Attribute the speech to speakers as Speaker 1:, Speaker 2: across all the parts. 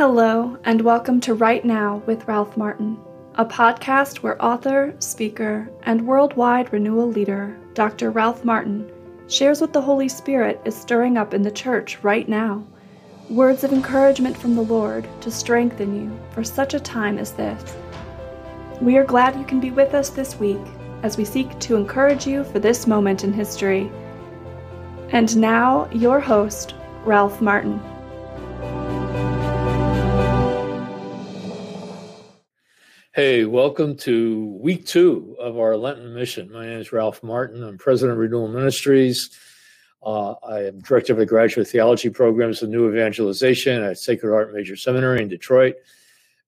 Speaker 1: Hello, and welcome to Right Now with Ralph Martin, a podcast where author, speaker, and worldwide renewal leader Dr. Ralph Martin shares what the Holy Spirit is stirring up in the church right now. Words of encouragement from the Lord to strengthen you for such a time as this. We are glad you can be with us this week as we seek to encourage you for this moment in history. And now, your host, Ralph Martin.
Speaker 2: Hey, welcome to week two of our Lenten mission. My name is Ralph Martin. I'm president of Renewal Ministries. Uh, I am director of the graduate theology programs of New Evangelization at Sacred Heart Major Seminary in Detroit.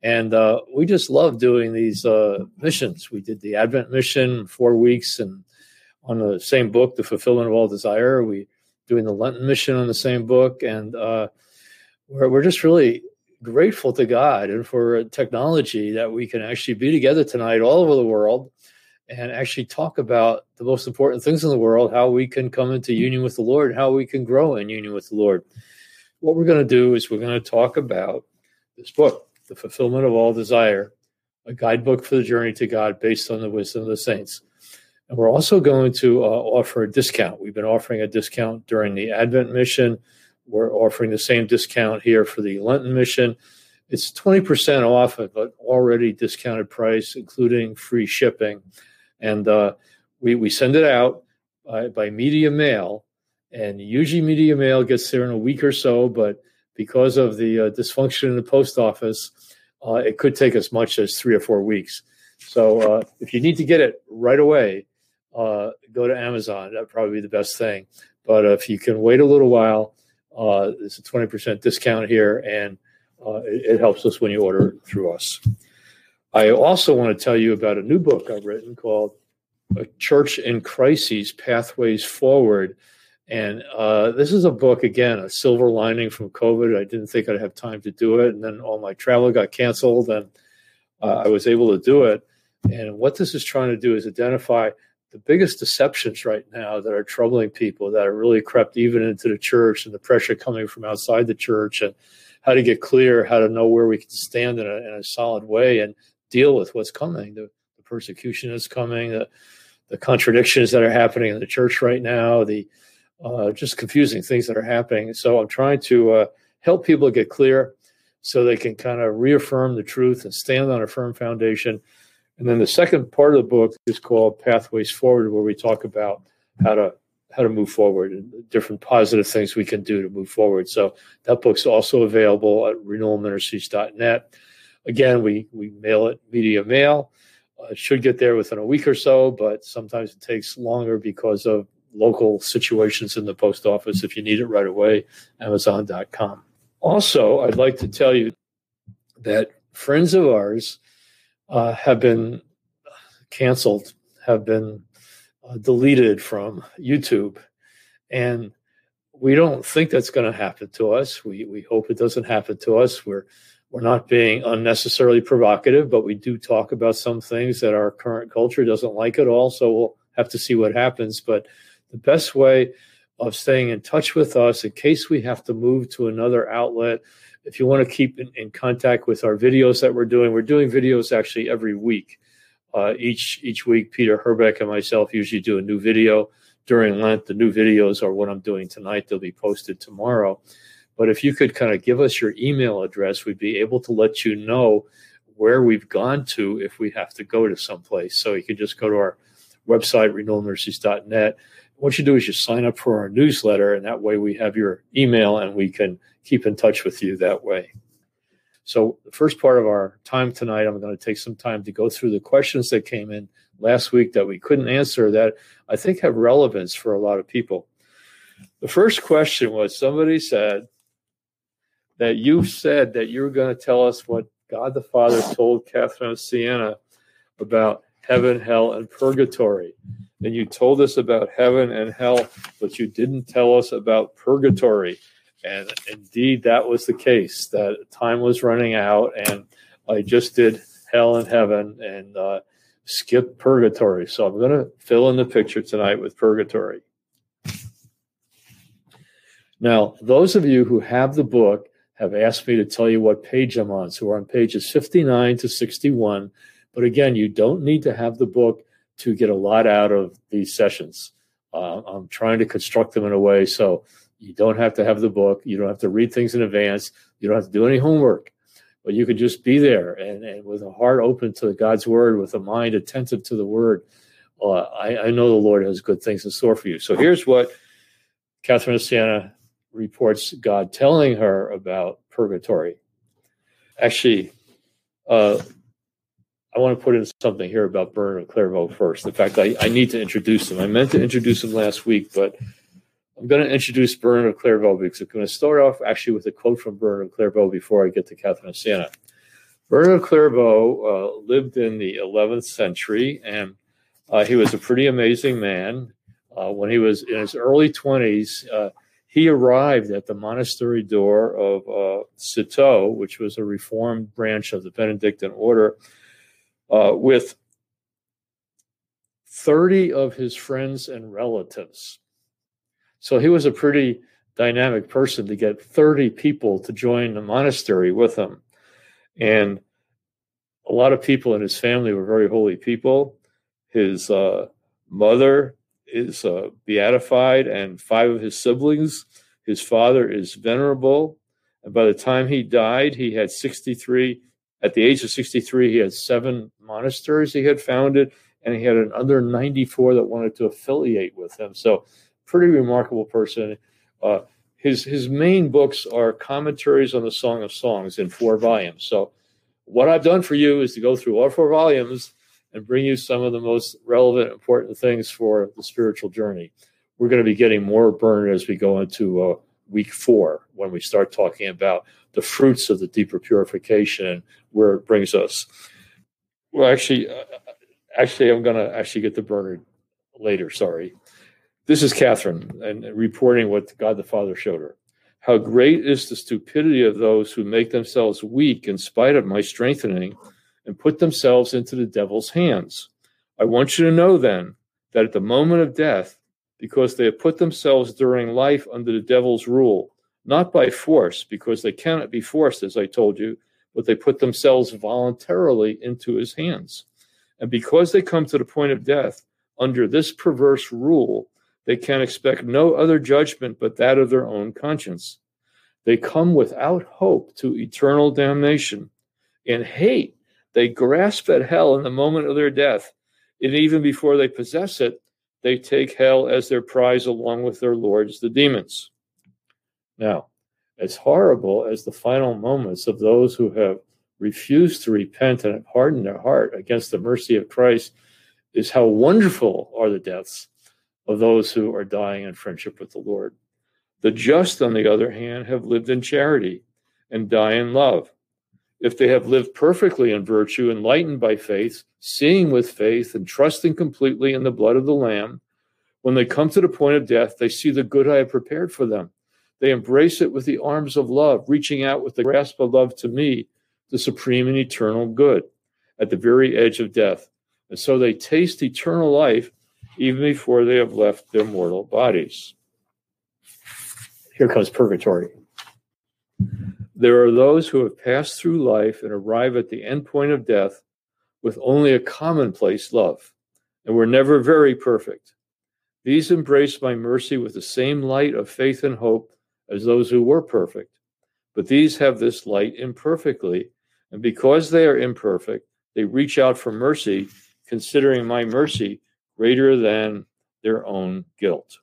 Speaker 2: And uh, we just love doing these uh, missions. We did the Advent mission four weeks and on the same book, The Fulfillment of All Desire. We doing the Lenten mission on the same book. And uh, we're, we're just really grateful to God and for technology that we can actually be together tonight all over the world and actually talk about the most important things in the world, how we can come into union with the Lord, how we can grow in union with the Lord. What we're going to do is we're going to talk about this book, The Fulfillment of All Desire, a guidebook for the journey to God based on the wisdom of the saints. And we're also going to uh, offer a discount. We've been offering a discount during the Advent mission we're offering the same discount here for the Lenten mission. It's 20% off of an already discounted price, including free shipping. And uh, we, we send it out by, by media mail. And usually, media mail gets there in a week or so, but because of the uh, dysfunction in the post office, uh, it could take as much as three or four weeks. So, uh, if you need to get it right away, uh, go to Amazon. That'd probably be the best thing. But if you can wait a little while, uh, it's a 20% discount here, and uh, it, it, helps us when you order through us. I also want to tell you about a new book I've written called A Church in Crises Pathways Forward. And uh, this is a book, again, a silver lining from COVID. I didn't think I'd have time to do it. And then all my travel got canceled, and uh, I was able to do it. And what this is trying to do is identify the biggest deceptions right now that are troubling people that are really crept even into the church and the pressure coming from outside the church and how to get clear, how to know where we can stand in a, in a solid way and deal with what's coming, the, the persecution that's coming, the, the contradictions that are happening in the church right now, the uh, just confusing things that are happening. So I'm trying to uh, help people get clear so they can kind of reaffirm the truth and stand on a firm foundation and then the second part of the book is called Pathways Forward, where we talk about how to how to move forward and different positive things we can do to move forward. So that book's also available at renewalministries.net. Again, we we mail it media mail. Uh, it should get there within a week or so, but sometimes it takes longer because of local situations in the post office. If you need it right away, Amazon.com. Also, I'd like to tell you that friends of ours uh, have been canceled, have been uh, deleted from YouTube. And we don't think that's going to happen to us. We, we hope it doesn't happen to us. We're, we're not being unnecessarily provocative, but we do talk about some things that our current culture doesn't like at all. So we'll have to see what happens. But the best way of staying in touch with us in case we have to move to another outlet if you want to keep in, in, contact with our videos that we're doing, we're doing videos actually every week. Uh, each each week, Peter Herbeck and myself usually do a new video during Lent. The new videos are what I'm doing tonight. They'll be posted tomorrow. But if you could kind of give us your email address, we'd be able to let you know where we've gone to if we have to go to someplace. So you can just go to our website, renewalministries.net. What you do is you sign up for our newsletter, and that way we have your email and we can keep in touch with you that way. So, the first part of our time tonight, I'm going to take some time to go through the questions that came in last week that we couldn't answer that I think have relevance for a lot of people. The first question was somebody said that you said that you were going to tell us what God the Father told Catherine of Siena about heaven, hell, and purgatory. And you told us about heaven and hell, but you didn't tell us about purgatory. And indeed, that was the case. That time was running out, and I just did hell and heaven and uh, skipped purgatory. So I'm going to fill in the picture tonight with purgatory. Now, those of you who have the book, have asked me to tell you what page I'm on. So we're on pages 59 to 61. But again, you don't need to have the book to get a lot out of these sessions. Uh, I'm trying to construct them in a way so you don't have to have the book. You don't have to read things in advance. You don't have to do any homework, but you can just be there and, and with a heart open to God's word, with a mind attentive to the word. Uh, I, I, know the Lord has good things in store for you. So here's what Catherine of Siena reports God telling her about purgatory. Actually, uh, I want to put in something here about Bernard of Clairvaux first. In fact, I, I need to introduce him. I meant to introduce him last week, but I'm going to introduce Bernard of Clairvaux because I'm going to start off actually with a quote from Bernard of Clairvaux before I get to Catherine of Siena. Bernard of Clairvaux uh, lived in the 11th century, and uh, he was a pretty amazing man. Uh, when he was in his early 20s, uh, he arrived at the monastery door of uh, Citeaux, which was a reformed branch of the Benedictine order uh, with 30 of his friends and relatives. So he was a pretty dynamic person to get 30 people to join the monastery with him. And a lot of people in his family were very holy people. His uh, mother is uh, beatified, and five of his siblings. His father is venerable. And by the time he died, he had 63 at the age of 63, he had seven monasteries he had founded, and he had another 94 that wanted to affiliate with him. So, pretty remarkable person. Uh, his his main books are commentaries on the Song of Songs in four volumes. So, what I've done for you is to go through all four volumes and bring you some of the most relevant, important things for the spiritual journey. We're going to be getting more Bernard as we go into uh, week four when we start talking about the fruits of the deeper purification and where it brings us. Well, actually, uh, actually, I'm going to actually get to Bernard later. Sorry. This is Catherine and reporting what God the Father showed her. How great is the stupidity of those who make themselves weak in spite of my strengthening and put themselves into the devil's hands. I want you to know then that at the moment of death, because they have put themselves during life under the devil's rule, not by force, because they cannot be forced, as I told you, but they put themselves voluntarily into his hands. And because they come to the point of death under this perverse rule, they can expect no other judgment but that of their own conscience. They come without hope to eternal damnation. In hate, they grasp at hell in the moment of their death. And even before they possess it, they take hell as their prize along with their lords, the demons. Now, as horrible as the final moments of those who have refused to repent and have hardened their heart against the mercy of Christ is how wonderful are the deaths of those who are dying in friendship with the Lord. The just, on the other hand, have lived in charity and die in love. If they have lived perfectly in virtue, enlightened by faith, seeing with faith, and trusting completely in the blood of the Lamb, when they come to the point of death, they see the good I have prepared for them they embrace it with the arms of love, reaching out with the grasp of love to me, the supreme and eternal good, at the very edge of death. And so they taste eternal life even before they have left their mortal bodies. Here comes purgatory. There are those who have passed through life and arrive at the end point of death with only a commonplace love, and were never very perfect. These embrace my mercy with the same light of faith and hope as those who were perfect. But these have this light imperfectly, and because they are imperfect, they reach out for mercy, considering my mercy greater than their own guilt.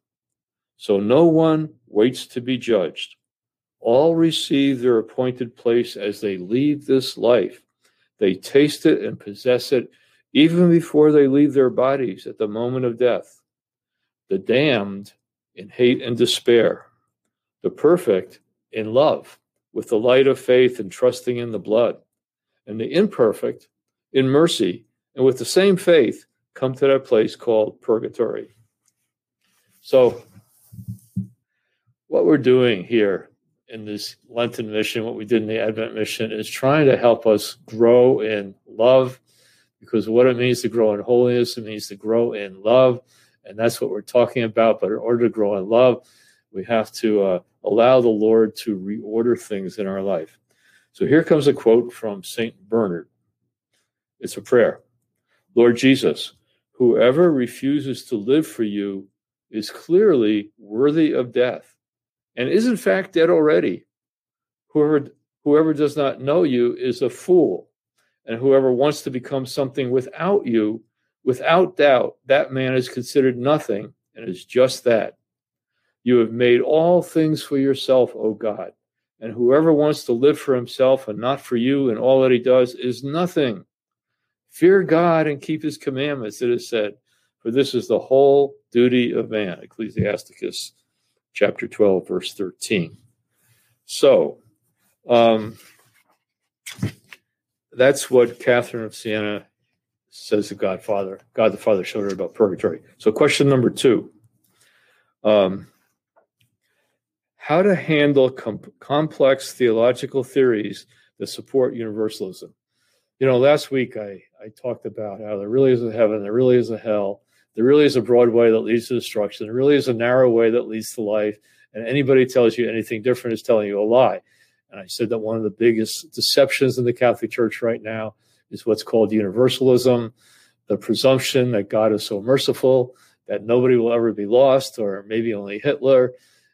Speaker 2: So no one waits to be judged. All receive their appointed place as they leave this life. They taste it and possess it even before they leave their bodies at the moment of death. The damned in hate and despair the perfect in love, with the light of faith and trusting in the blood, and the imperfect in mercy, and with the same faith come to that place called purgatory. So, what we're doing here in this Lenten mission, what we did in the Advent mission, is trying to help us grow in love, because what it means to grow in holiness, it means to grow in love. And that's what we're talking about. But in order to grow in love, we have to uh, allow the Lord to reorder things in our life. So here comes a quote from St. Bernard. It's a prayer Lord Jesus, whoever refuses to live for you is clearly worthy of death and is in fact dead already. Whoever, whoever does not know you is a fool, and whoever wants to become something without you, without doubt, that man is considered nothing and is just that. You have made all things for yourself, O God, and whoever wants to live for himself and not for you and all that he does is nothing. Fear God and keep his commandments, it is said, for this is the whole duty of man. Ecclesiasticus chapter 12, verse 13. So, um, that's what Catherine of Siena says to God Father. God the Father showed her about purgatory. So, question number two um, How to handle com- complex theological theories that support universalism. You know, last week I, I talked about how there really is a heaven, there really is a hell, there really is a broad way that leads to destruction, there really is a narrow way that leads to life, and anybody tells you anything different is telling you a lie. And I said that one of the biggest deceptions in the Catholic Church right now is what's called universalism, the presumption that God is so merciful that nobody will ever be lost, or maybe only Hitler.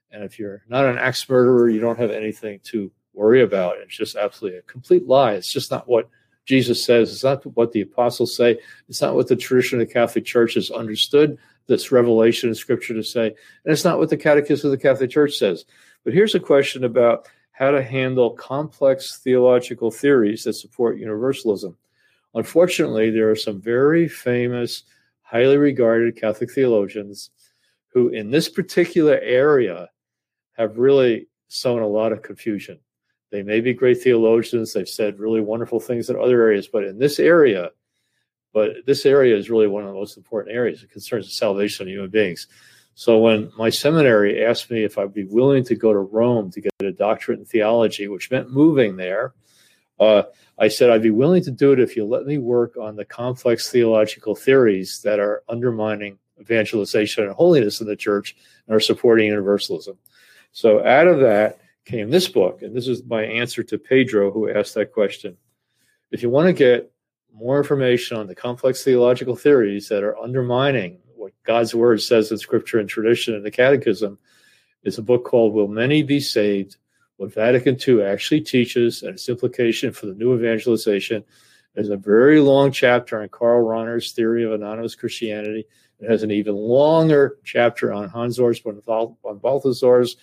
Speaker 2: And if you're not an axe murderer, you don't have anything to worry about. It's just absolutely a complete lie. It's just not what Jesus says. It's not what the apostles say. It's not what the tradition of the Catholic Church has understood this revelation in Scripture to say. And it's not what the Catechism of the Catholic Church says. But here's a question about how to handle complex theological theories that support universalism. Unfortunately, there are some very famous, highly regarded Catholic theologians who, in this particular area, have really sown a lot of confusion. They may be great theologians. They've said really wonderful things in other areas, but in this area, but this area is really one of the most important areas. It concerns the salvation of human beings. So when my seminary asked me if I'd be willing to go to Rome to get a doctorate in theology, which meant moving there, uh, I said I'd be willing to do it if you let me work on the complex theological theories that are undermining evangelization and holiness in the church and are supporting universalism. So out of that, came this book, and this is my answer to Pedro, who asked that question. If you want to get more information on the complex theological theories that are undermining what God's word says in scripture and tradition and the catechism, is a book called Will Many Be Saved? What Vatican II actually teaches and its implication for the new evangelization. There's a very long chapter on Karl Rahner's theory of anonymous Christianity. It has an even longer chapter on Hans Urs von Balthasar's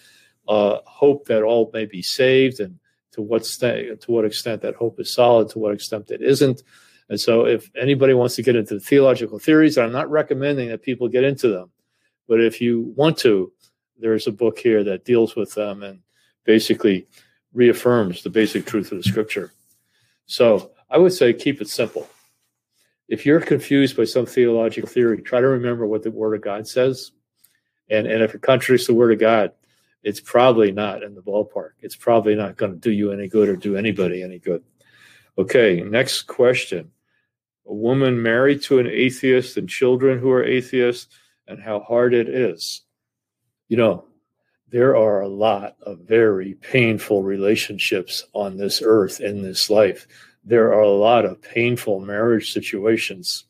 Speaker 2: uh, hope that all may be saved and to what st- to what extent that hope is solid, to what extent it isn't. And so, if anybody wants to get into the theological theories, I'm not recommending that people get into them, but if you want to, there's a book here that deals with them and basically reaffirms the basic truth of the Scripture. So, I would say keep it simple. If you're confused by some theological theory, try to remember what the Word of God says, and and if it contradicts the Word of God, it's probably not in the ballpark. It's probably not going to do you any good or do anybody any good. Okay, next question. A woman married to an atheist and children who are atheists, and how hard it is. You know, there are a lot of very painful relationships on this earth in this life. There are a lot of painful marriage situations.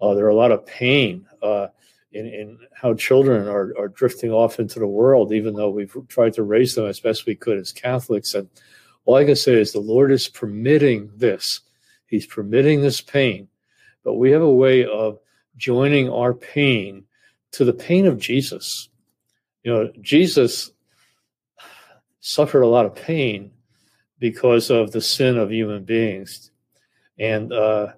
Speaker 2: Uh, there are a lot of pain. Uh, in, in how children are, are drifting off into the world, even though we've tried to raise them as best we could as Catholics. And all I can say is the Lord is permitting this. He's permitting this pain. But we have a way of joining our pain to the pain of Jesus. You know, Jesus suffered a lot of pain because of the sin of human beings. And uh,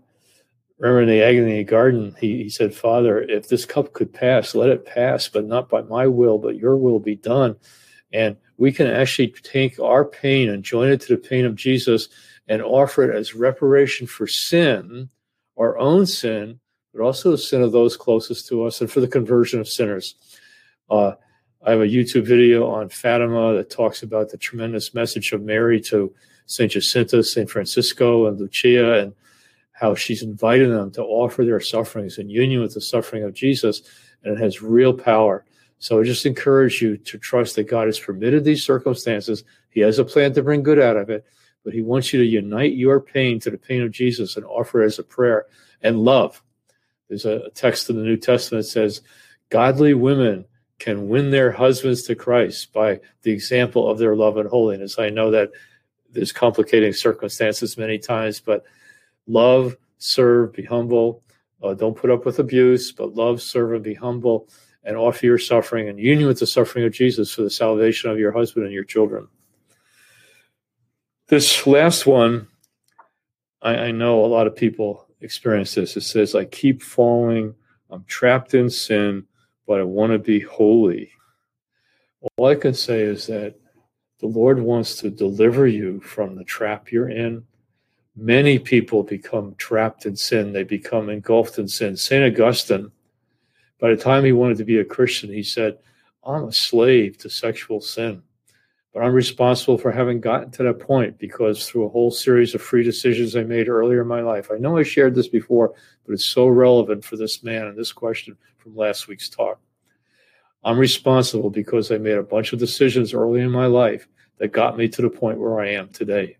Speaker 2: Remember in the agony of the garden, he, he said, Father, if this cup could pass, let it pass, but not by my will, but your will be done. And we can actually take our pain and join it to the pain of Jesus and offer it as reparation for sin, our own sin, but also the sin of those closest to us and for the conversion of sinners. Uh, I have a YouTube video on Fatima that talks about the tremendous message of Mary to St. Jacinta, St. Francisco, and Lucia, and how she's invited them to offer their sufferings in union with the suffering of Jesus, and it has real power. So I just encourage you to trust that God has permitted these circumstances. He has a plan to bring good out of it, but He wants you to unite your pain to the pain of Jesus and offer it as a prayer and love. There's a text in the New Testament that says, Godly women can win their husbands to Christ by the example of their love and holiness. I know that there's complicating circumstances many times, but love, serve, be humble. Uh, don't put up with abuse, but love, serve, and be humble and offer your suffering and union with the suffering of Jesus for the salvation of your husband and your children. This last one, I, I know a lot of people experience this. It says, I keep falling, I'm trapped in sin, but I want to be holy. All I can say is that the Lord wants to deliver you from the trap you're in. Many people become trapped in sin, they become engulfed in sin. St. Augustine by the time he wanted to be a Christian, he said, I'm a slave to sexual sin. But I'm responsible for having gotten to that point because through a whole series of free decisions I made earlier in my life. I know I shared this before, but it's so relevant for this man and this question from last week's talk. I'm responsible because I made a bunch of decisions early in my life that got me to the point where I am today.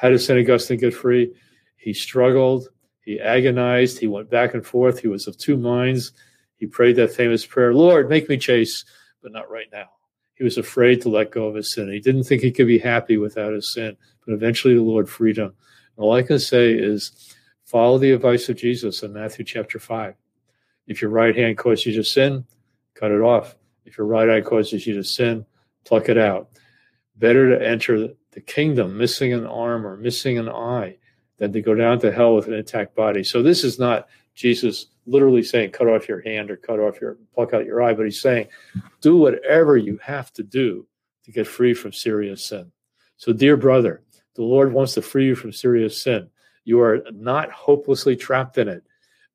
Speaker 2: How did St. Augustine get free? He struggled, he agonized, he went back and forth, he was of two minds. He prayed that famous prayer, Lord, make me chase, but not right now. He was afraid to let go of his sin. He didn't think he could be happy without his sin, but eventually the Lord freed him. And all I can say is follow the advice of Jesus in Matthew chapter 5. If your right hand causes you to sin, cut it off. If your right eye causes you to sin, pluck it out. Better to enter the kingdom missing an arm or missing an eye than to go down to hell with an intact body. So this is not Jesus literally saying, cut off your hand or cut off your, pluck out your eye, but he's saying, do whatever you have to do to get free from serious sin. So, dear brother, the Lord wants to free you from serious sin. You are not hopelessly trapped in it.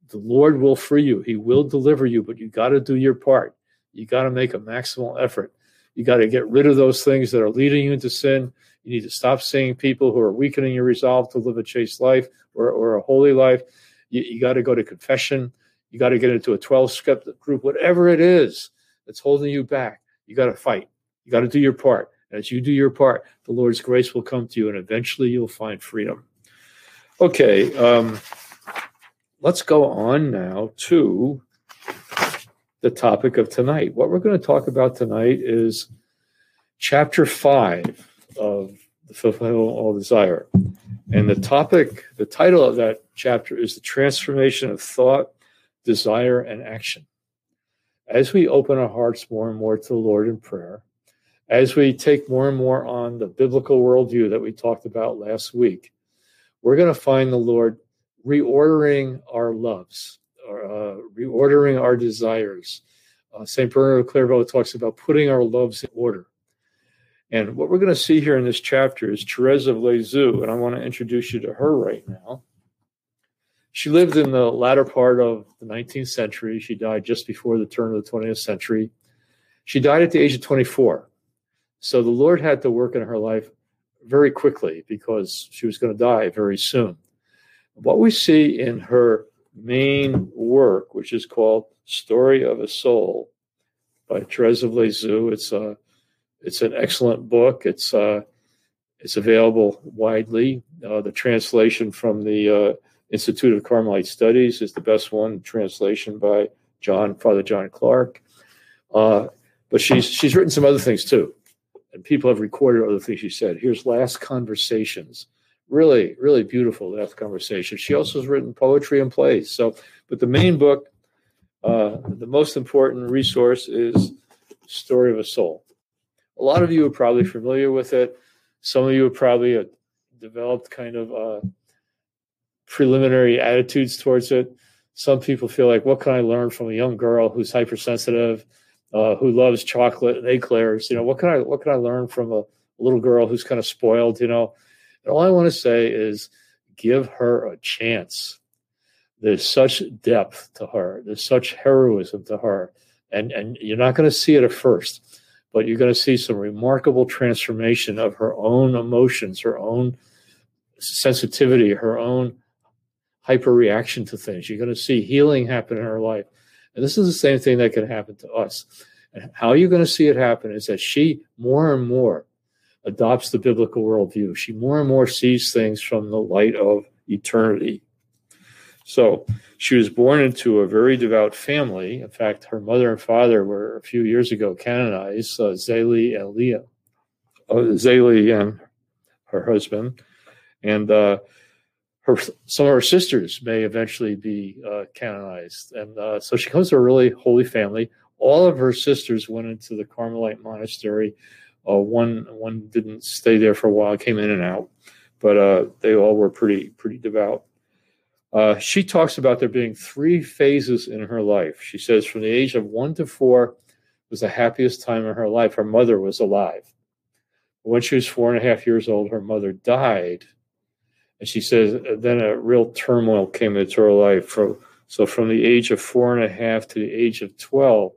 Speaker 2: The Lord will free you, He will deliver you, but you got to do your part. You got to make a maximal effort. You got to get rid of those things that are leading you into sin. You need to stop seeing people who are weakening your resolve to live a chaste life or, or a holy life. You, you got to go to confession. You got to get into a 12 step group, whatever it is that's holding you back. You got to fight. You got to do your part. As you do your part, the Lord's grace will come to you, and eventually you'll find freedom. Okay, um, let's go on now to the topic of tonight. What we're going to talk about tonight is chapter five of the Fulfill All Desire. And the topic, the title of that chapter is The Transformation of Thought, desire, and action. As we open our hearts more and more to the Lord in prayer, as we take more and more on the biblical worldview that we talked about last week, we're going to find the Lord reordering our loves, uh, reordering our desires. Uh, St. Bernard of Clairvaux talks about putting our loves in order. And what we're going to see here in this chapter is Therese of Lisieux, and I want to introduce you to her right now. She lived in the latter part of the 19th century. She died just before the turn of the 20th century. She died at the age of 24. So the Lord had to work in her life very quickly because she was going to die very soon. What we see in her main work, which is called Story of a Soul by Therese of Lisieux, it's a it's an excellent book. It's uh, it's available widely. Uh, the translation from the uh, Institute of Carmelite Studies is the best one translation by John Father John Clarke. Uh, but she's she's written some other things too, and people have recorded other things she said. Here's Last Conversations, really really beautiful last conversation. She also has written poetry and plays. So, but the main book, uh, the most important resource is Story of a Soul. A lot of you are probably familiar with it. Some of you have probably uh, developed kind of uh, preliminary attitudes towards it. Some people feel like, what can I learn from a young girl who's hypersensitive, uh, who loves chocolate and eclairs? You know, what can I what can I learn from a little girl who's kind of spoiled? You know, and all I want to say is, give her a chance. There's such depth to her. There's such heroism to her, and and you're not going to see it at first, but you're going to see some remarkable transformation of her own emotions, her own sensitivity, her own hyperreaction to things. You're going to see healing happen in her life. And this is the same thing that can happen to us. And how you're going to see it happen is that she more and more adopts the biblical worldview. She more and more sees things from the light of eternity. So she was born into a very devout family. In fact, her mother and father were a few years ago canonized, uh, Zélie and Leah. Uh, Zélie and her husband. And uh, her some of her sisters may eventually be uh, canonized. And uh, so she comes to a really holy family. All of her sisters went into the Carmelite monastery. Uh, one one didn't stay there for a while, came in and out, but uh, they all were pretty pretty devout. Uh, she talks about there being three phases in her life. She says from the age of one to four was the happiest time in her life. Her mother was alive. When she was four and a half years old, her mother died and she says, then a real turmoil came into her life. From, so from the age of four and a half to the age of 12,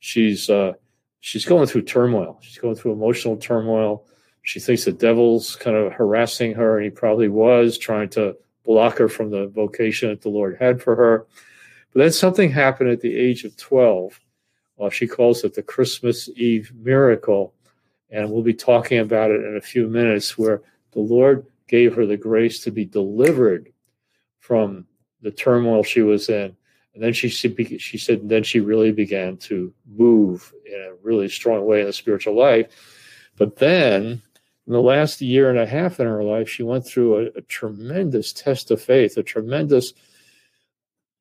Speaker 2: she's, uh, she's going through turmoil. She's going through emotional turmoil. She thinks the devil's kind of harassing her, and he probably was trying to block her from the vocation that the Lord had for her. But then something happened at the age of 12. Well, she calls it the Christmas Eve miracle. And we'll be talking about it in a few minutes, where the Lord gave her the grace to be delivered from the turmoil she was in. And then she, she said, then she really began to move in a really strong way in the spiritual life. But then, in the last year and a half in her life, she went through a, a tremendous test of faith, a tremendous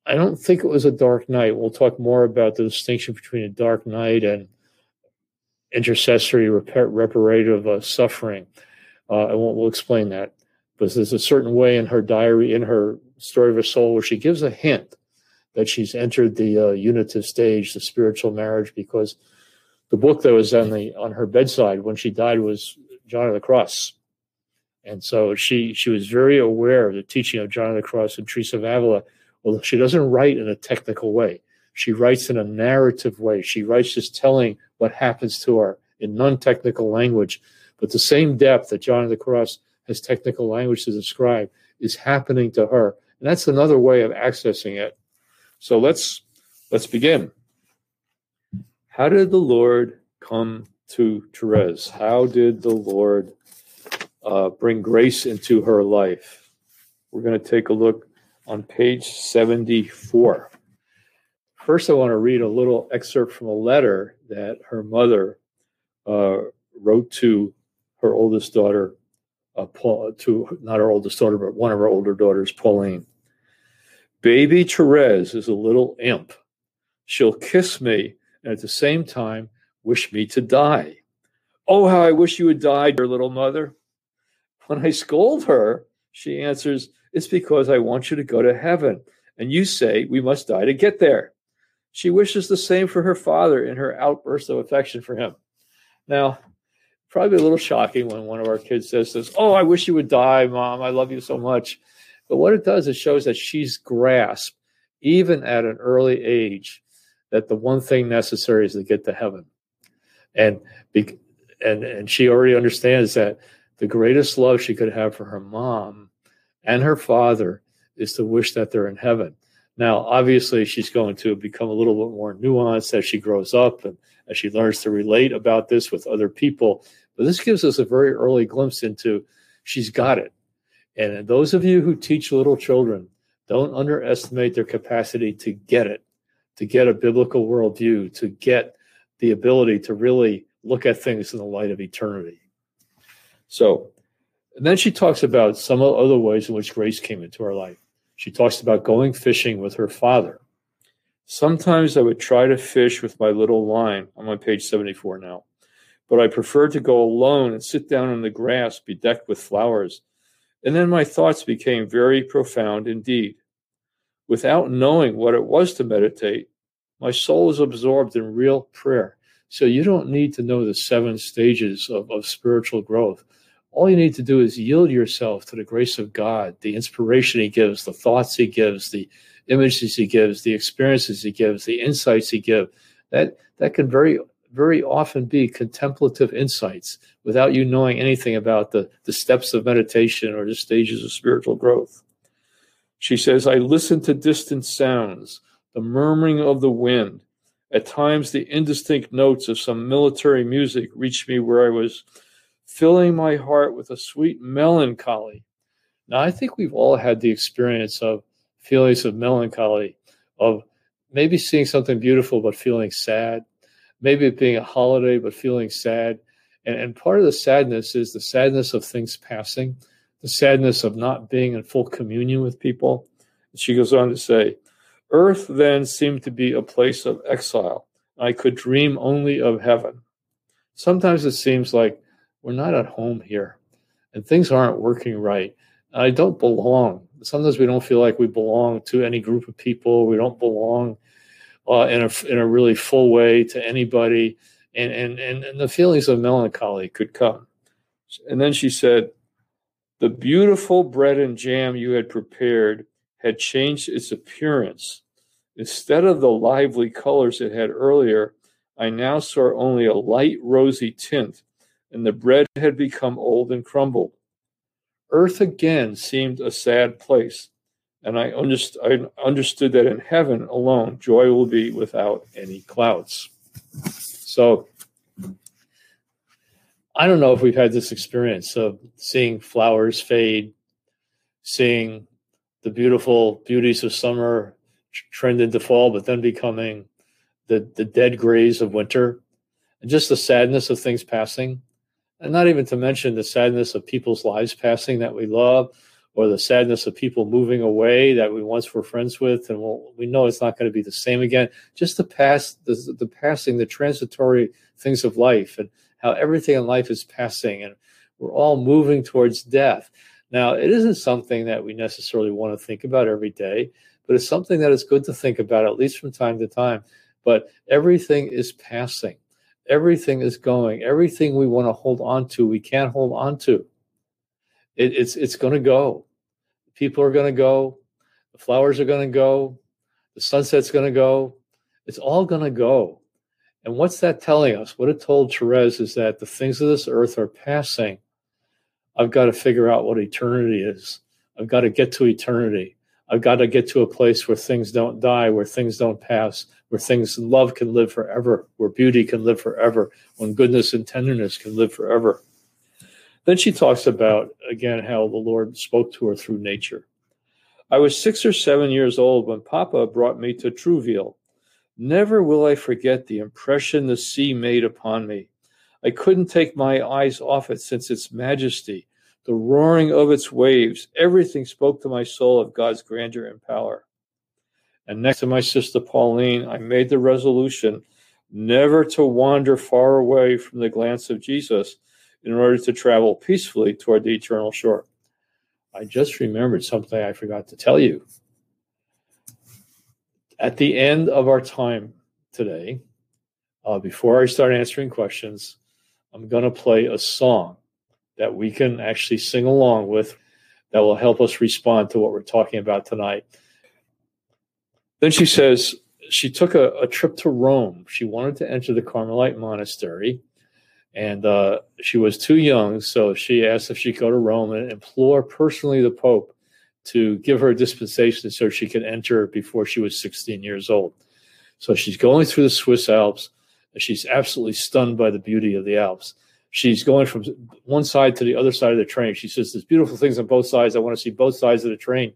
Speaker 2: I don't think it was a dark night. We'll talk more about the distinction between a dark night and intercessory reparative uh, suffering. Uh, and we'll, we'll, explain that. But there's a certain way in her diary, in her story of her soul, where she gives a hint that she's entered the uh, unitive stage, the spiritual marriage, because the book that was on the on her bedside when she died was John of the Cross, and so she she was very aware of the teaching of John of the Cross and Teresa of Avila. Well, she doesn't write in a technical way. She writes in a narrative way. She writes just telling what happens to her in non-technical language, but the same depth that John of the Cross has technical language to describe is happening to her. And that's another way of accessing it. So let's let's begin. How did the Lord come to Therese? How did the Lord uh, bring grace into her life? We're going to take a look on page 74. First, I want to read a little excerpt from a letter that her mother uh, wrote to her oldest daughter, uh, Paul, to not her oldest daughter, but one of her older daughters, Pauline. Baby Therese is a little imp. She'll kiss me and at the same time wish me to die. Oh, how I wish you would die, dear little mother. When I scold her, she answers, It's because I want you to go to heaven. And you say, We must die to get there. She wishes the same for her father in her outburst of affection for him. Now, probably a little shocking when one of our kids says this, Oh, I wish you would die, mom. I love you so much. But what it does is shows that she's grasped, even at an early age, that the one thing necessary is to get to heaven. And and and she already understands that the greatest love she could have for her mom and her father is to wish that they're in heaven. Now, obviously, she's going to become a little bit more nuanced as she grows up and as she learns to relate about this with other people. But this gives us a very early glimpse into she's got it. And those of you who teach little children, don't underestimate their capacity to get it, to get a biblical worldview, to get the ability to really look at things in the light of eternity. So, and then she talks about some other ways in which grace came into her life. She talks about going fishing with her father. Sometimes I would try to fish with my little line. I'm on page 74 now. But I preferred to go alone and sit down on the grass bedecked with flowers. And then my thoughts became very profound indeed. Without knowing what it was to meditate, my soul is absorbed in real prayer. So you don't need to know the seven stages of, of spiritual growth all you need to do is yield yourself to the grace of God, the inspiration He gives, the thoughts He gives, the images He gives, the experiences He gives, the insights He gives. That that can very very often be contemplative insights without you knowing anything about the, the steps of meditation or the stages of spiritual growth. She says, I listen to distant sounds, the murmuring of the wind, At times, the indistinct notes of some military music reached me where I was filling my heart with a sweet melancholy. Now, I think we've all had the experience of feelings of melancholy, of maybe seeing something beautiful but feeling sad, maybe it being a holiday but feeling sad. And, and part of the sadness is the sadness of things passing, the sadness of not being in full communion with people. And she goes on to say, Earth then seemed to be a place of exile. I could dream only of heaven. Sometimes it seems like we're not at home here and things aren't working right. I don't belong. Sometimes we don't feel like we belong to any group of people. We don't belong uh, in a in a really full way to anybody, and, and and and the feelings of melancholy could come. And then she said, "The beautiful bread and jam you had prepared had changed its appearance. Instead of the lively colors it had earlier, I now saw only a light rosy tint, and the bread had become old and crumbled. Earth again seemed a sad place, and I, underst- I understood that in heaven alone, joy will be without any clouds. So, I don't know if we've had this experience of seeing flowers fade, seeing the beautiful beauties of summer trend into fall, but then becoming the, the dead grays of winter, and just the sadness of things passing. And not even to mention the sadness of people's lives passing that we love, or the sadness of people moving away that we once were friends with, and we'll, we know it's not going to be the same again. Just the past, the, the passing, the transitory things of life, and how everything in life is passing, and we're all moving towards death. Now, it isn't something that we necessarily want to think about every day, but it's something that is good to think about at least from time to time. But everything is passing, everything is going, everything we want to hold on to, we can't hold on to. It, it's it's going to go. People are going to go. The flowers are going to go. The sunset's going to go. It's all going to go. And what's that telling us? What it told Therese is that the things of this earth are passing I've got to figure out what eternity is. I've got to get to eternity. I've got to get to a place where things don't die, where things don't pass, where things love can live forever, where beauty can live forever, when goodness and tenderness can live forever. Then she talks about again how the Lord spoke to her through nature. I was six or seven years old when Papa brought me to Trouville. Never will I forget the impression the sea made upon me. I couldn't take my eyes off it since its majesty, the roaring of its waves, everything spoke to my soul of God's grandeur and power. And next to my sister Pauline, I made the resolution never to wander far away from the glance of Jesus in order to travel peacefully toward the eternal shore. I just remembered something I forgot to tell you. At the end of our time today, uh, before I start answering questions, I'm going to play a song that we can actually sing along with that will help us respond to what we're talking about tonight. Then she says she took a, a trip to Rome. She wanted to enter the Carmelite monastery, and uh, she was too young, so she asked if she could go to Rome and implore personally the Pope to give her a dispensation so she could enter before she was 16 years old. So she's going through the Swiss Alps and She's absolutely stunned by the beauty of the Alps. She's going from one side to the other side of the train. She says, There's beautiful things on both sides. I want to see both sides of the train.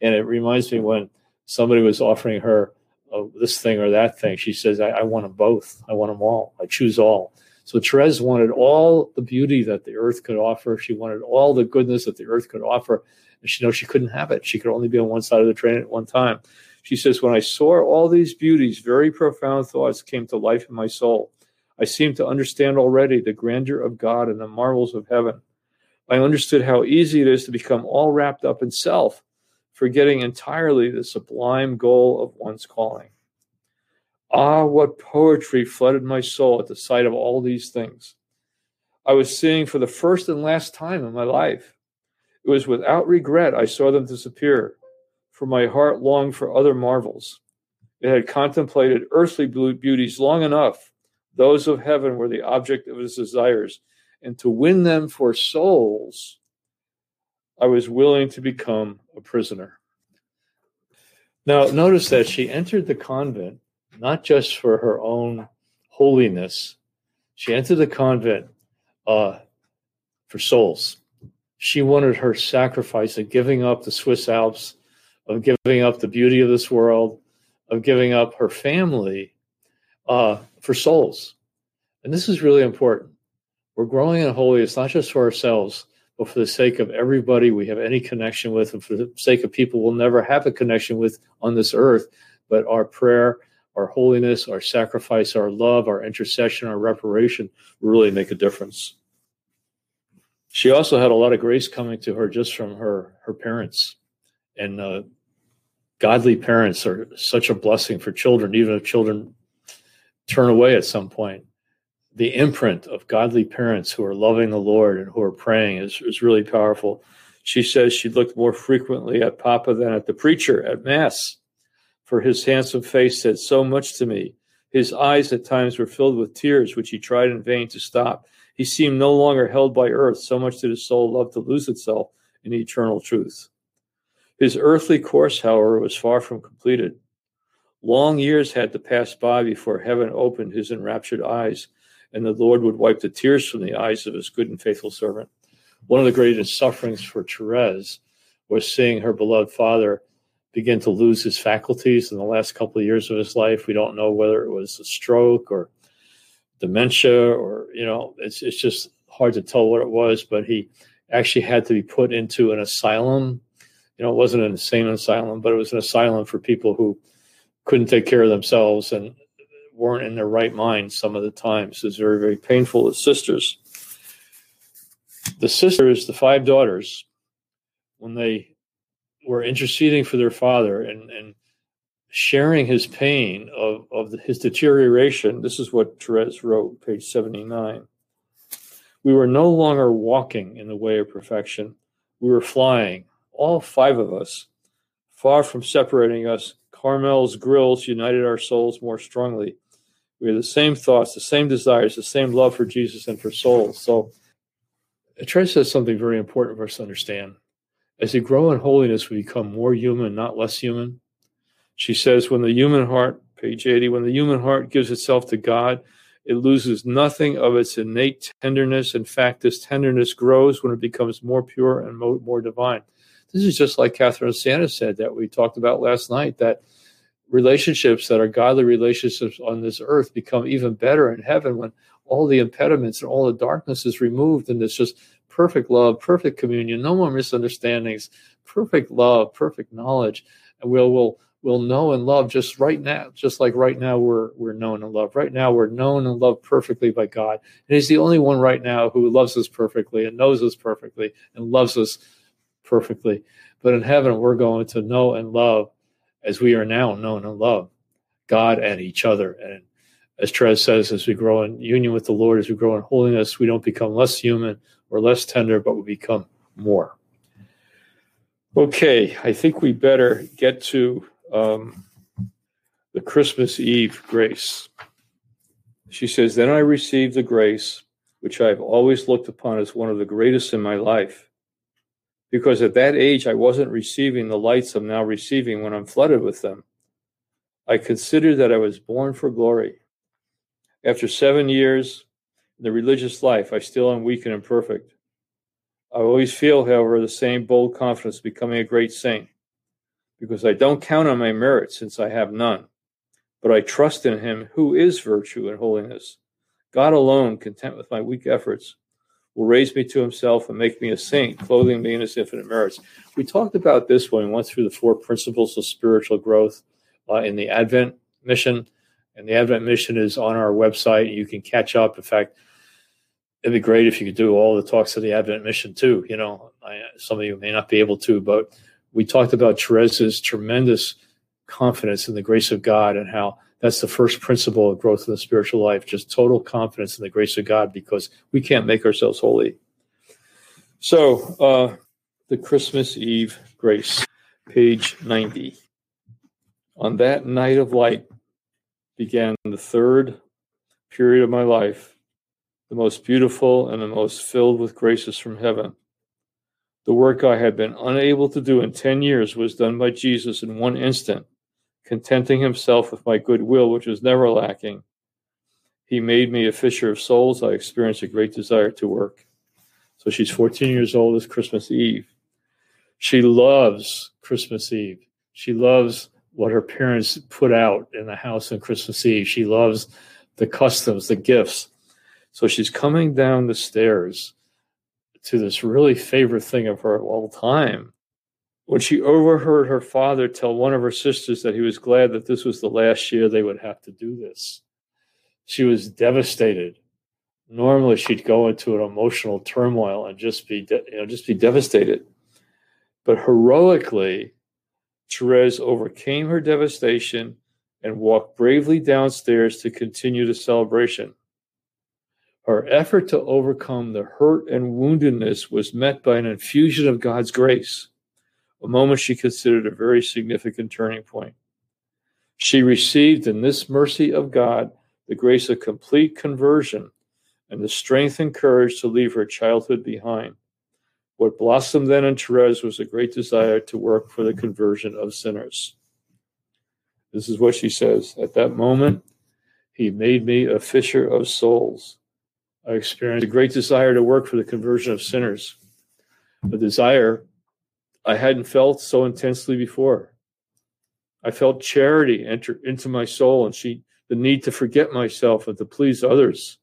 Speaker 2: And it reminds me when somebody was offering her uh, this thing or that thing. She says, I, I want them both. I want them all. I choose all. So Therese wanted all the beauty that the earth could offer. She wanted all the goodness that the earth could offer. And she knows she couldn't have it. She could only be on one side of the train at one time. She says, When I saw all these beauties, very profound thoughts came to life in my soul. I seemed to understand already the grandeur of God and the marvels of heaven. I understood how easy it is to become all wrapped up in self, forgetting entirely the sublime goal of one's calling. Ah, what poetry flooded my soul at the sight of all these things. I was seeing for the first and last time in my life. It was without regret I saw them disappear for my heart longed for other marvels. It had contemplated earthly beauties long enough. Those of heaven were the object of his desires, and to win them for souls, I was willing to become a prisoner. Now, notice that she entered the convent not just for her own holiness. She entered the convent uh, for souls. She wanted her sacrifice of giving up the Swiss Alps, of giving up the beauty of this world, of giving up her family uh, for souls. And this is really important. We're growing in holiness not just for ourselves, but for the sake of everybody we have any connection with, and for the sake of people we'll never have a connection with on this earth. But our prayer, our holiness, our sacrifice, our love, our intercession, our reparation really make a difference. She also had a lot of grace coming to her just from her her parents, and uh, godly parents are such a blessing for children, even if children turn away at some point the imprint of godly parents who are loving the Lord and who are praying is, is really powerful. She says she looked more frequently at Papa than at the preacher at Mass, for his handsome face said so much to me. His eyes at times were filled with tears, which he tried in vain to stop. He seemed no longer held by earth, so much did his soul love to lose itself in eternal truth. His earthly course, however, was far from completed. Long years had to pass by before heaven opened his enraptured eyes and the Lord would wipe the tears from the eyes of his good and faithful servant. One of the greatest sufferings for Therese was seeing her beloved father begin to lose his faculties in the last couple of years of his life. We don't know whether it was a stroke or dementia or, you know, it's, it's just hard to tell what it was, but he actually had to be put into an asylum. You know, it wasn't an insane asylum, but it was an asylum for people who couldn't take care of themselves and weren't in their right mind some of the times. It was very, very painful as sisters. The sisters, the five daughters, when they were interceding for their father and, and sharing his pain of, of his deterioration, this is what Therese wrote, page 79. We were no longer walking in the way of perfection. We were flying, all five of us, far from separating us. Carmel's grills united our souls more strongly. We had the same thoughts, the same desires, the same love for Jesus and for souls. So Therese says something very important for us to understand. As we grow in holiness, we become more human, not less human. She says, when the human heart, page 80, when the human heart gives itself to God, it loses nothing of its innate tenderness. In fact, this tenderness grows when it becomes more pure and more divine. This is just like Catherine Siena said that we talked about last night that relationships that are godly relationships on this earth become even better in heaven when all the impediments and all the darkness is removed and it's just perfect love, perfect communion, no more misunderstandings, perfect love, perfect knowledge. And we'll we'll we'll know and love just right now, just like right now we're we're known and loved. Right now we're known and loved perfectly by God. And He's the only one right now who loves us perfectly and knows us perfectly and loves us perfectly. But in heaven we're going to know and love as we are now known and loved, God and each other. And as Therese says, as we grow in union with the Lord, as we grow in holiness, we don't become less human or less tender, but we become more. Okay, I think we better get to um, the Christmas Eve grace. She says, Then I received the grace which I've always looked upon as one of the greatest in my life because at that age I wasn't receiving the lights I'm now receiving when I'm flooded with them. I considered that I was born for glory. After seven years in the religious life, I still am weak and imperfect. I always feel, however, the same bold confidence becoming a great saint, because I don't count on my merit since I have none, but I trust in him who is virtue and holiness. God alone, content with my weak efforts, will raise me to himself and make me a saint, clothing me in his infinite merits. We talked about this when we went through the four principles of spiritual growth uh, in the Advent mission. And the Advent mission is on our website. You can catch up. In fact, it'd be great if you could do all the talks of the Advent mission too. You know, I, some of you may not be able to, but we talked about Teresa's tremendous confidence in the grace of God and how that's the first principle of growth in the spiritual life, just total confidence in the grace of God because we can't make ourselves holy. So, uh, the Christmas Eve grace, page 90. On that night of light began the third period of my life, the most beautiful and the most filled with graces from heaven. The work I had been unable to do in 10 years was done by Jesus in one instant contenting himself with my goodwill, which was never lacking. He made me a fisher of souls. I experienced a great desire to work. So she's 14 years old this Christmas Eve. She loves Christmas Eve. She loves what her parents put out in the house on Christmas Eve. She loves the customs, the gifts. So she's coming down the stairs to this really favorite thing of her all time. When she overheard her father tell one of her sisters that he was glad that this was the last year they would have to do this, she was devastated. Normally, she'd go into an emotional turmoil and just be, de- you know, just be devastated. But heroically, Therese overcame her devastation and walked bravely downstairs to continue the celebration. Her effort to overcome the hurt and woundedness was met by an infusion of God's grace, a moment she considered a very significant turning point. She received in this mercy of God the grace of complete conversion and the strength and courage to leave her childhood behind. What blossomed then in Therese was a great desire to work for the conversion of sinners. This is what she says. At that moment, he made me a fisher of souls. I experienced a great desire to work for the conversion of sinners, a desire I hadn't felt so intensely before. I felt charity enter into my soul and she the need to forget myself and to please others.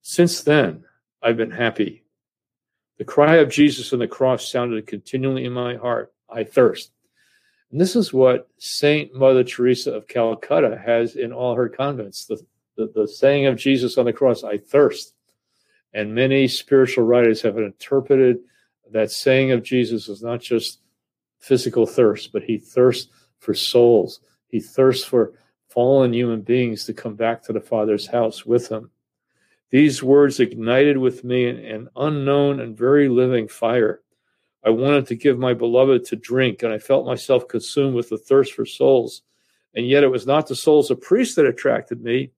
Speaker 2: Since then, I've been happy. The cry of Jesus on the cross sounded continually in my heart. I thirst. And this is what Saint Mother Teresa of Calcutta has in all her convents the, the, the saying of Jesus on the cross, I thirst. And many spiritual writers have interpreted that saying of Jesus as not just physical thirst, but he thirsts for souls. He thirsts for fallen human beings to come back to the Father's house with him. These words ignited with me an unknown and very living fire. I wanted to give my beloved to drink, and I felt myself consumed with the thirst for souls. And yet, it was not the souls of priests that attracted me.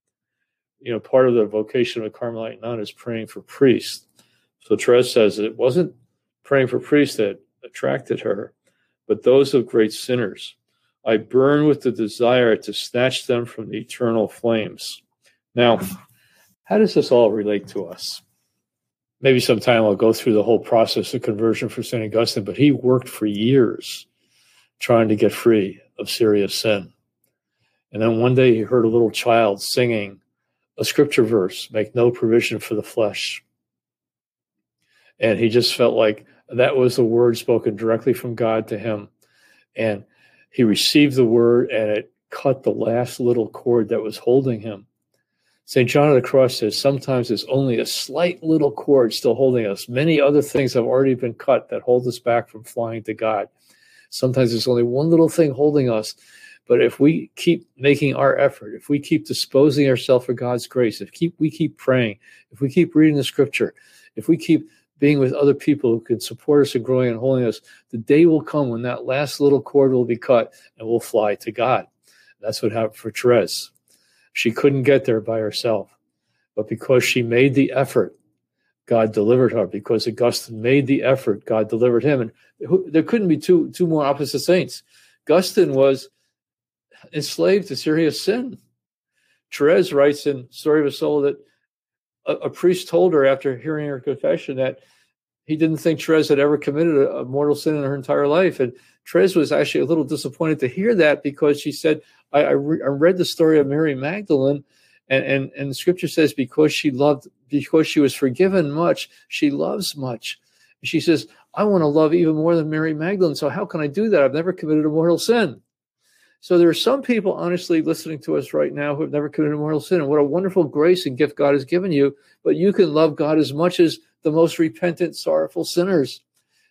Speaker 2: You know, part of the vocation of a Carmelite nun is praying for priests. So Therese says it wasn't praying for priests that attracted her, but those of great sinners. I burn with the desire to snatch them from the eternal flames. Now, how does this all relate to us? maybe sometime I'll go through the whole process of conversion for St. Augustine, but he worked for years trying to get free of serious sin. And then one day he heard a little child singing a scripture verse make no provision for the flesh. And he just felt like that was the word spoken directly from God to him. And he received the word and it cut the last little cord that was holding him. St. John of the Cross says sometimes there's only a slight little cord still holding us. Many other things have already been cut that hold us back from flying to God. Sometimes there's only one little thing holding us. But if we keep making our effort, if we keep disposing ourselves for God's grace, if keep, we keep praying, if we keep reading the scripture, if we keep being with other people who can support us in growing and holiness, the day will come when that last little cord will be cut and we'll fly to God. That's what happened for Therese. She couldn't get there by herself. But because she made the effort, God delivered her. Because Augustine made the effort, God delivered him. And there couldn't be two, two more opposite saints. Augustine was enslaved to serious sin. Therese writes in Story of a Soul that a, a, priest told her after hearing her confession that he didn't think Therese had ever committed a, a mortal sin in her entire life. And Therese was actually a little disappointed to hear that because she said, I, I, re- I read the story of Mary Magdalene, and, and, and the scripture says, because she loved, because she was forgiven much, she loves much. She says, I want to love even more than Mary Magdalene. So how can I do that? I've never committed a mortal sin. So there are some people honestly listening to us right now who have never committed a mortal sin. And what a wonderful grace and gift God has given you. But you can love God as much as the most repentant, sorrowful sinners.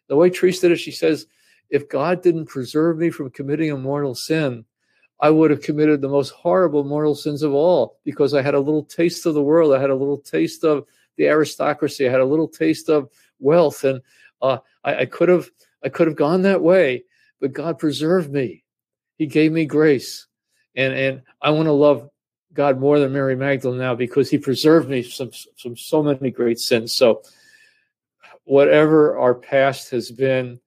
Speaker 2: The way Teresa did it, she says, if God didn't preserve me from committing a mortal sin, I would have committed the most horrible mortal sins of all because I had a little taste of the world. I had a little taste of the aristocracy. I had a little taste of wealth, and uh, I, I could have I could have gone that way, but God preserved me. He gave me grace, and and I want to love God more than Mary Magdalene now because He preserved me from from so many great sins. So, whatever our past has been,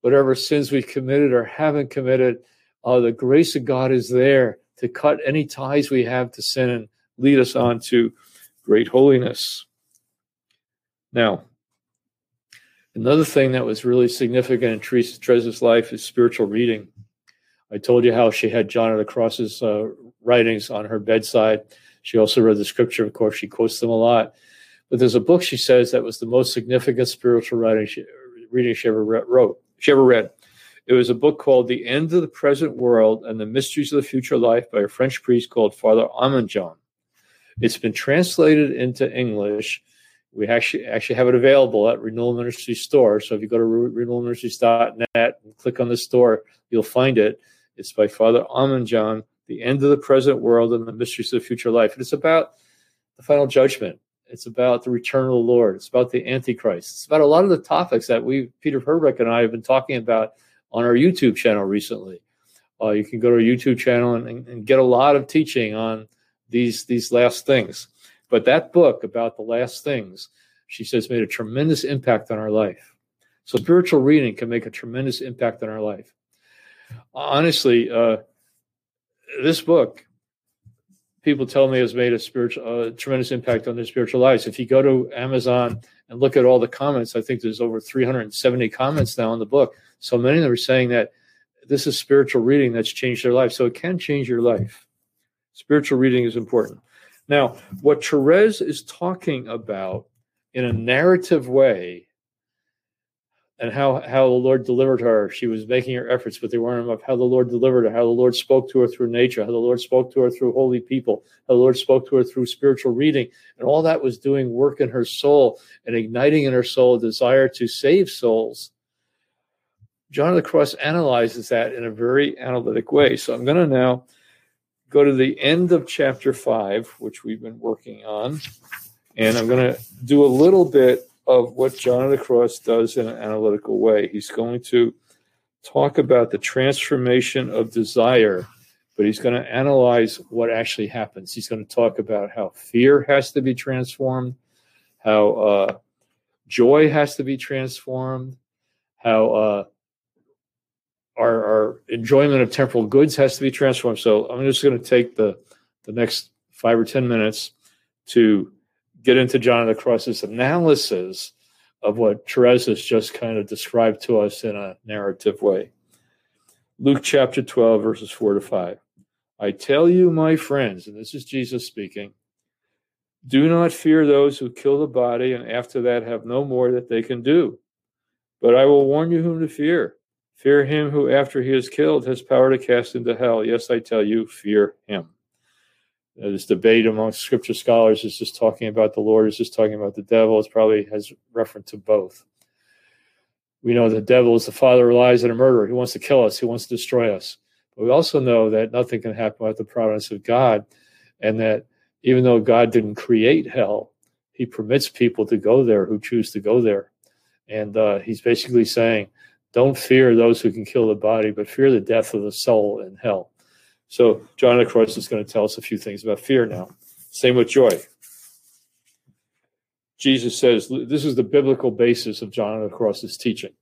Speaker 2: whatever sins we've committed or haven't committed, uh, the grace of God is there to cut any ties we have to sin and lead us on to great holiness. Now, another thing that was really significant in Teresa Teresa's life is spiritual reading. I told you how she had John of the Cross's uh, writings on her bedside. She also read the scripture, of course, she quotes them a lot. But there's a book she says that was the most significant spiritual writing she, reading she ever wrote. She ever read. It was a book called The End of the Present World and the Mysteries of the Future Life by a French priest called Father Arminjon. It's been translated into English. We actually actually have it available at Renewal Ministry store. So if you go to renewalministries.net and click on the store, you'll find it. It's by Father Arminjon, The End of the Present World and the Mysteries of the Future Life. And it's about the final judgment. It's about the return of the Lord. It's about the Antichrist. It's about a lot of the topics that we, Peter Herbeck and I, have been talking about on our YouTube channel recently. Uh, you can go to our YouTube channel and, and, get a lot of teaching on these these last things. But that book about the last things, she says, made a tremendous impact on our life. So spiritual reading can make a tremendous impact on our life. Honestly, uh, this book, people tell me has made a spiritual, tremendous impact on their spiritual lives. If you go to Amazon and look at all the comments, I think there's over 370 comments now in the book. So many of them are saying that this is spiritual reading that's changed their life. So it can change your life. Spiritual reading is important. Now, what Therese is talking about in a narrative way and how, how the Lord delivered her. She was making her efforts, but they weren't enough. How the Lord delivered her, how the Lord spoke to her through nature, how the Lord spoke to her through holy people, how the Lord spoke to her through spiritual reading. And all that was doing work in her soul and igniting in her soul a desire to save souls. John of the Cross analyzes that in a very analytic way. So I'm going to now go to the end of chapter five, which we've been working on, and I'm going to do a little bit of what John of the Cross does in an analytical way. He's going to talk about the transformation of desire, but he's going to analyze what actually happens. He's going to talk about how fear has to be transformed, how uh, joy has to be transformed, how uh, our, our enjoyment of temporal goods has to be transformed. So I'm just going to take the the next five or ten minutes to get into John of the Cross's analysis of what Therese has just kind of described to us in a narrative way. Luke chapter 12, verses 4 to 5. I tell you, my friends, and this is Jesus speaking, do not fear those who kill the body and after that have no more that they can do. But I will warn you whom to fear. Fear him who, after he is killed, has power to cast into hell. Yes, I tell you, fear him. Uh, this debate among scripture scholars is just talking about the Lord, is just talking about the devil. It probably has reference to both. We know the devil is the father of lies and a murderer. He wants to kill us, he wants to destroy us. But we also know that nothing can happen without the providence of God, and that even though God didn't create hell, he permits people to go there who choose to go there. And uh, he's basically saying, don't fear those who can kill the body, but fear the death of the soul in hell. So John of the Cross is going to tell us a few things about fear now. Same with joy. Jesus says this is the biblical basis of John of the Cross's teaching.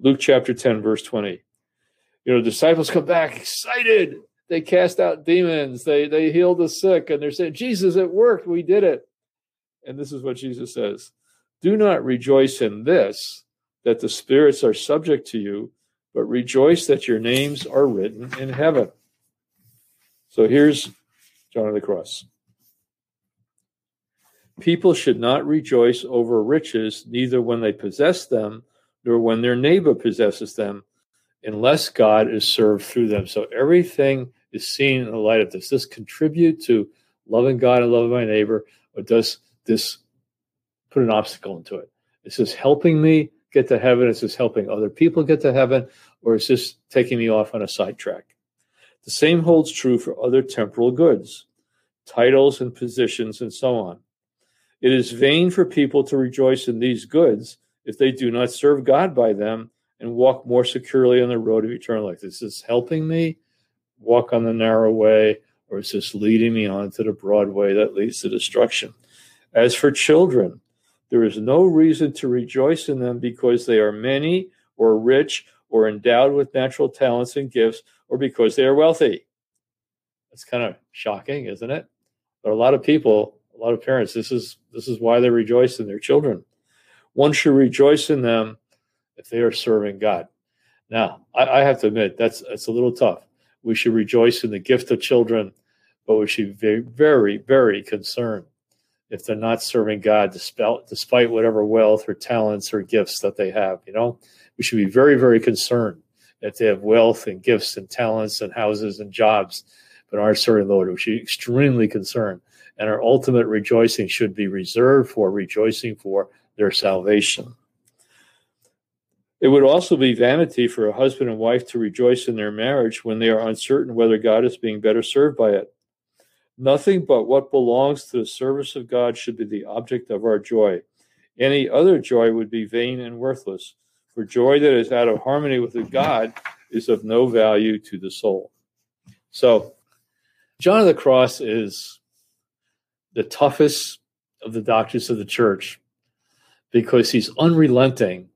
Speaker 2: Luke chapter 10, verse 20. You know, disciples come back excited. They cast out demons. They they heal the sick, and they're saying, Jesus, it worked. We did it. And this is what Jesus says. Do not rejoice in this, that the spirits are subject to you, but rejoice that your names are written in heaven. So here's John of the Cross. People should not rejoice over riches, neither when they possess them, nor when their neighbor possesses them, unless God is served through them. So everything is seen in the light of this. This contribute to loving God and loving my neighbor, or does this put an obstacle into it? Is this helping me get to heaven? Is this helping other people get to heaven? Or is this taking me off on a sidetrack? The same holds true for other temporal goods, titles and positions, and so on. It is vain for people to rejoice in these goods if they do not serve God by them and walk more securely on the road of eternal life. Is this helping me walk on the narrow way, or is this leading me on to the broad way that leads to destruction? As for children, there is no reason to rejoice in them because they are many or rich or endowed with natural talents and gifts or because they are wealthy. That's kind of shocking, isn't it? But a lot of people, a lot of parents, this is this is why they rejoice in their children. One should rejoice in them if they are serving God. Now, I, I have to admit that's that's a little tough. We should rejoice in the gift of children, but we should be very, very, concerned if they're not serving God despite whatever wealth or talents or gifts that they have. You know, we should be very, very concerned if they have wealth and gifts and talents and houses and jobs, but aren't serving the Lord. We should be extremely concerned. And our ultimate rejoicing should be reserved for rejoicing for their salvation. It would also be vanity for a husband and wife to rejoice in their marriage when they are uncertain whether God is being better served by it. Nothing but what belongs to the service of God should be the object of our joy. Any other joy would be vain and worthless, for joy that is out of harmony with God is of no value to the soul. So, John of the Cross is the toughest of the doctors of the church because he's unrelenting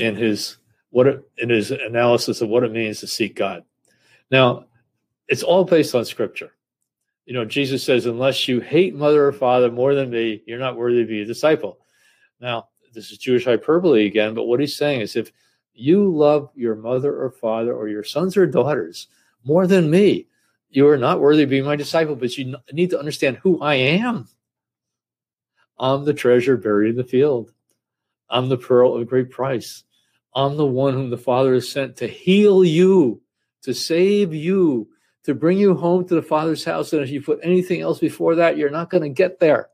Speaker 2: in his what it, in his analysis of what it means to seek God. Now, it's all based on scripture. You know, Jesus says, unless you hate mother or father more than me, you're not worthy to be a disciple. Now, this is Jewish hyperbole again, but what he's saying is if you love your mother or father or your sons or daughters more than me, you are not worthy of being my disciple, but you need to understand who I am. I'm the treasure buried in the field. I'm the pearl of great price. I'm the one whom the Father has sent to heal you, to save you, to bring you home to the Father's house. And if you put anything else before that, you're not going to get there.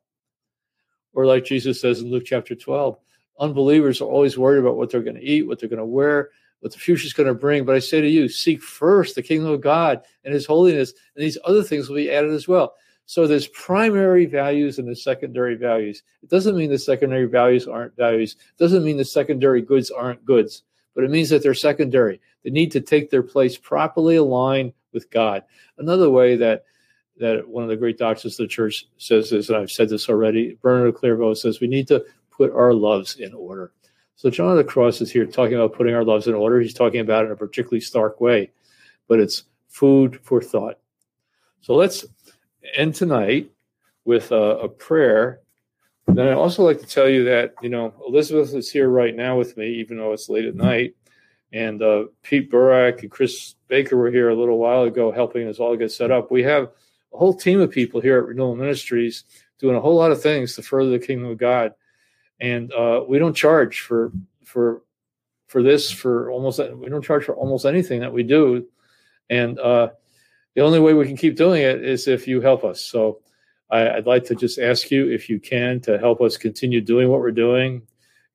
Speaker 2: Or, like Jesus says in Luke chapter 12, unbelievers are always worried about what they're going to eat, what they're going to wear, what the future is going to bring. But I say to you, seek first the kingdom of God and his holiness, and these other things will be added as well. So there's primary values and the secondary values. It doesn't mean the secondary values aren't values. It doesn't mean the secondary goods aren't goods, but it means that they're secondary. They need to take their place properly aligned with God. Another way that that one of the great doctors of the church says this, and I've said this already, Bernard of Clairvaux says we need to put our loves in order. So John of the Cross is here talking about putting our loves in order. He's talking about it in a particularly stark way, but it's food for thought. So let's end tonight with a, a prayer. Then I'd also like to tell you that, you know, Elizabeth is here right now with me, even though it's late at night. And uh, Pete Burak and Chris Baker were here a little while ago helping us all get set up. We have a whole team of people here at Renewal Ministries doing a whole lot of things to further the kingdom of God. And uh, we don't charge for for for this for almost we don't charge for almost anything that we do. And uh, the only way we can keep doing it is if you help us. So I, would like to just ask you if you can to help us continue doing what we're doing,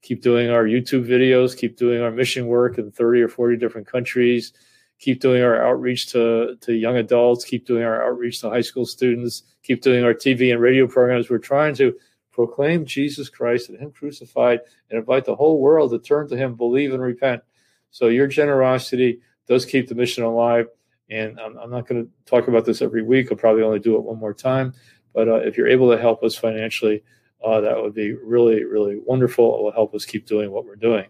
Speaker 2: keep doing our YouTube videos, keep doing our mission work in 30 or 40 different countries, keep doing our outreach to, to young adults, keep doing our outreach to high school students, keep doing our TV and radio programs. We're trying to proclaim Jesus Christ and Him crucified and invite the whole world to turn to Him, believe, and repent. So your generosity does keep the mission alive. And I'm, I'm not going to talk about this every week. I'll probably only do it one more time. But uh, if you're able to help us financially, uh, that would be really, really wonderful. It will help us keep doing what we're doing.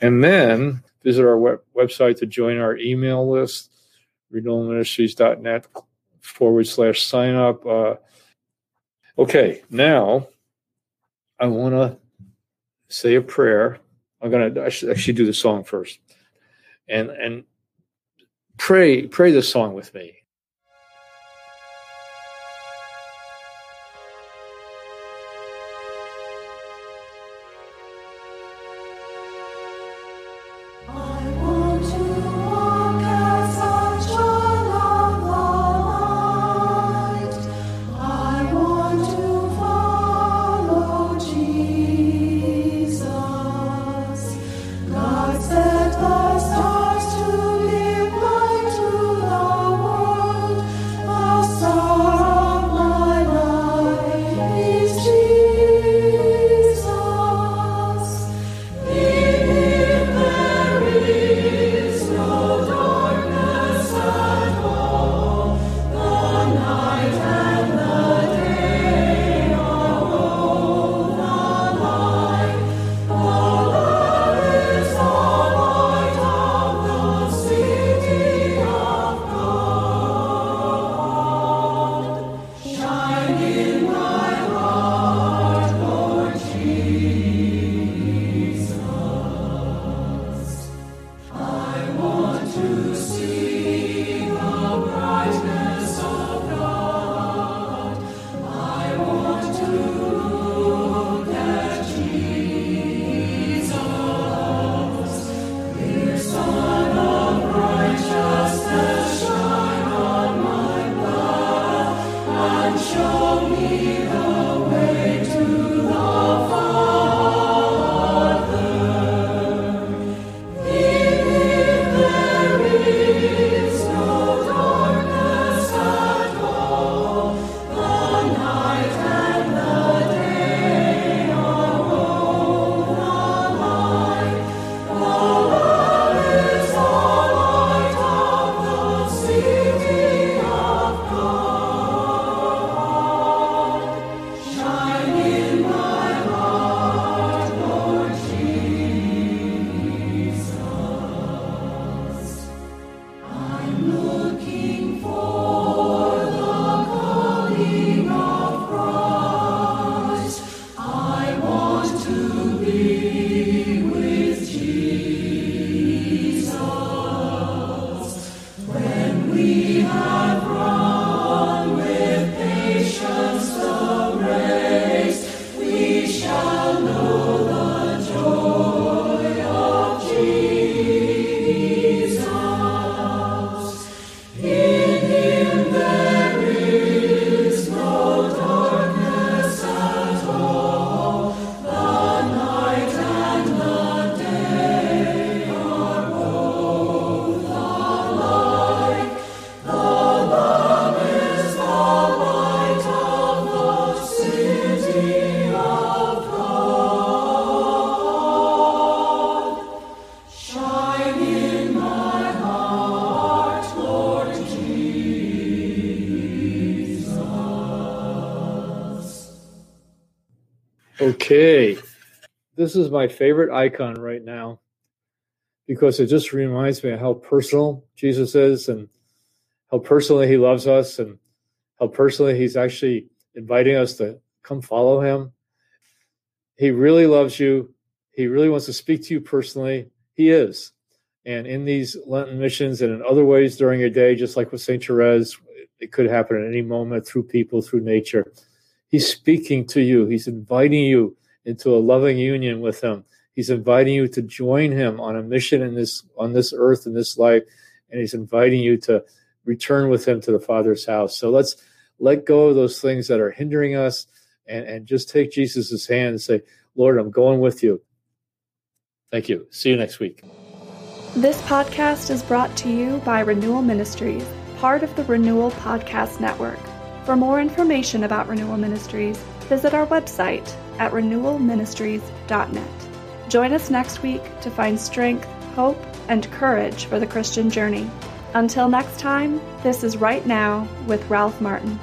Speaker 2: And then visit our web- website to join our email list, renewalministries.net forward slash sign up. Uh, okay, now I want to say a prayer. I'm going to actually do the song first. And, and pray pray this song with me Okay. This is my favorite icon right now because it just reminds me of how personal Jesus is and how personally he loves us and how personally he's actually inviting us to come follow him. He really loves you. He really wants to speak to you personally. He is. And in these Lenten missions and in other ways during your day, just like with St. Therese, it could happen at any moment through people, through nature. He's speaking to you. He's inviting you into a loving union with him. He's inviting you to join him on a mission in this on this earth in this life, and he's inviting you to return with him to the Father's house. So let's let go of those things that are hindering us and, and just take Jesus' hand and say, Lord, I'm going with you. Thank you. See you next week.
Speaker 1: This podcast is brought to you by Renewal Ministries, part of the Renewal Podcast Network. For more information about Renewal Ministries, visit our website at renewalministries.net. Join us next week to find strength, hope, and courage for the Christian journey. Until next time, this is Right Now with Ralph Martin.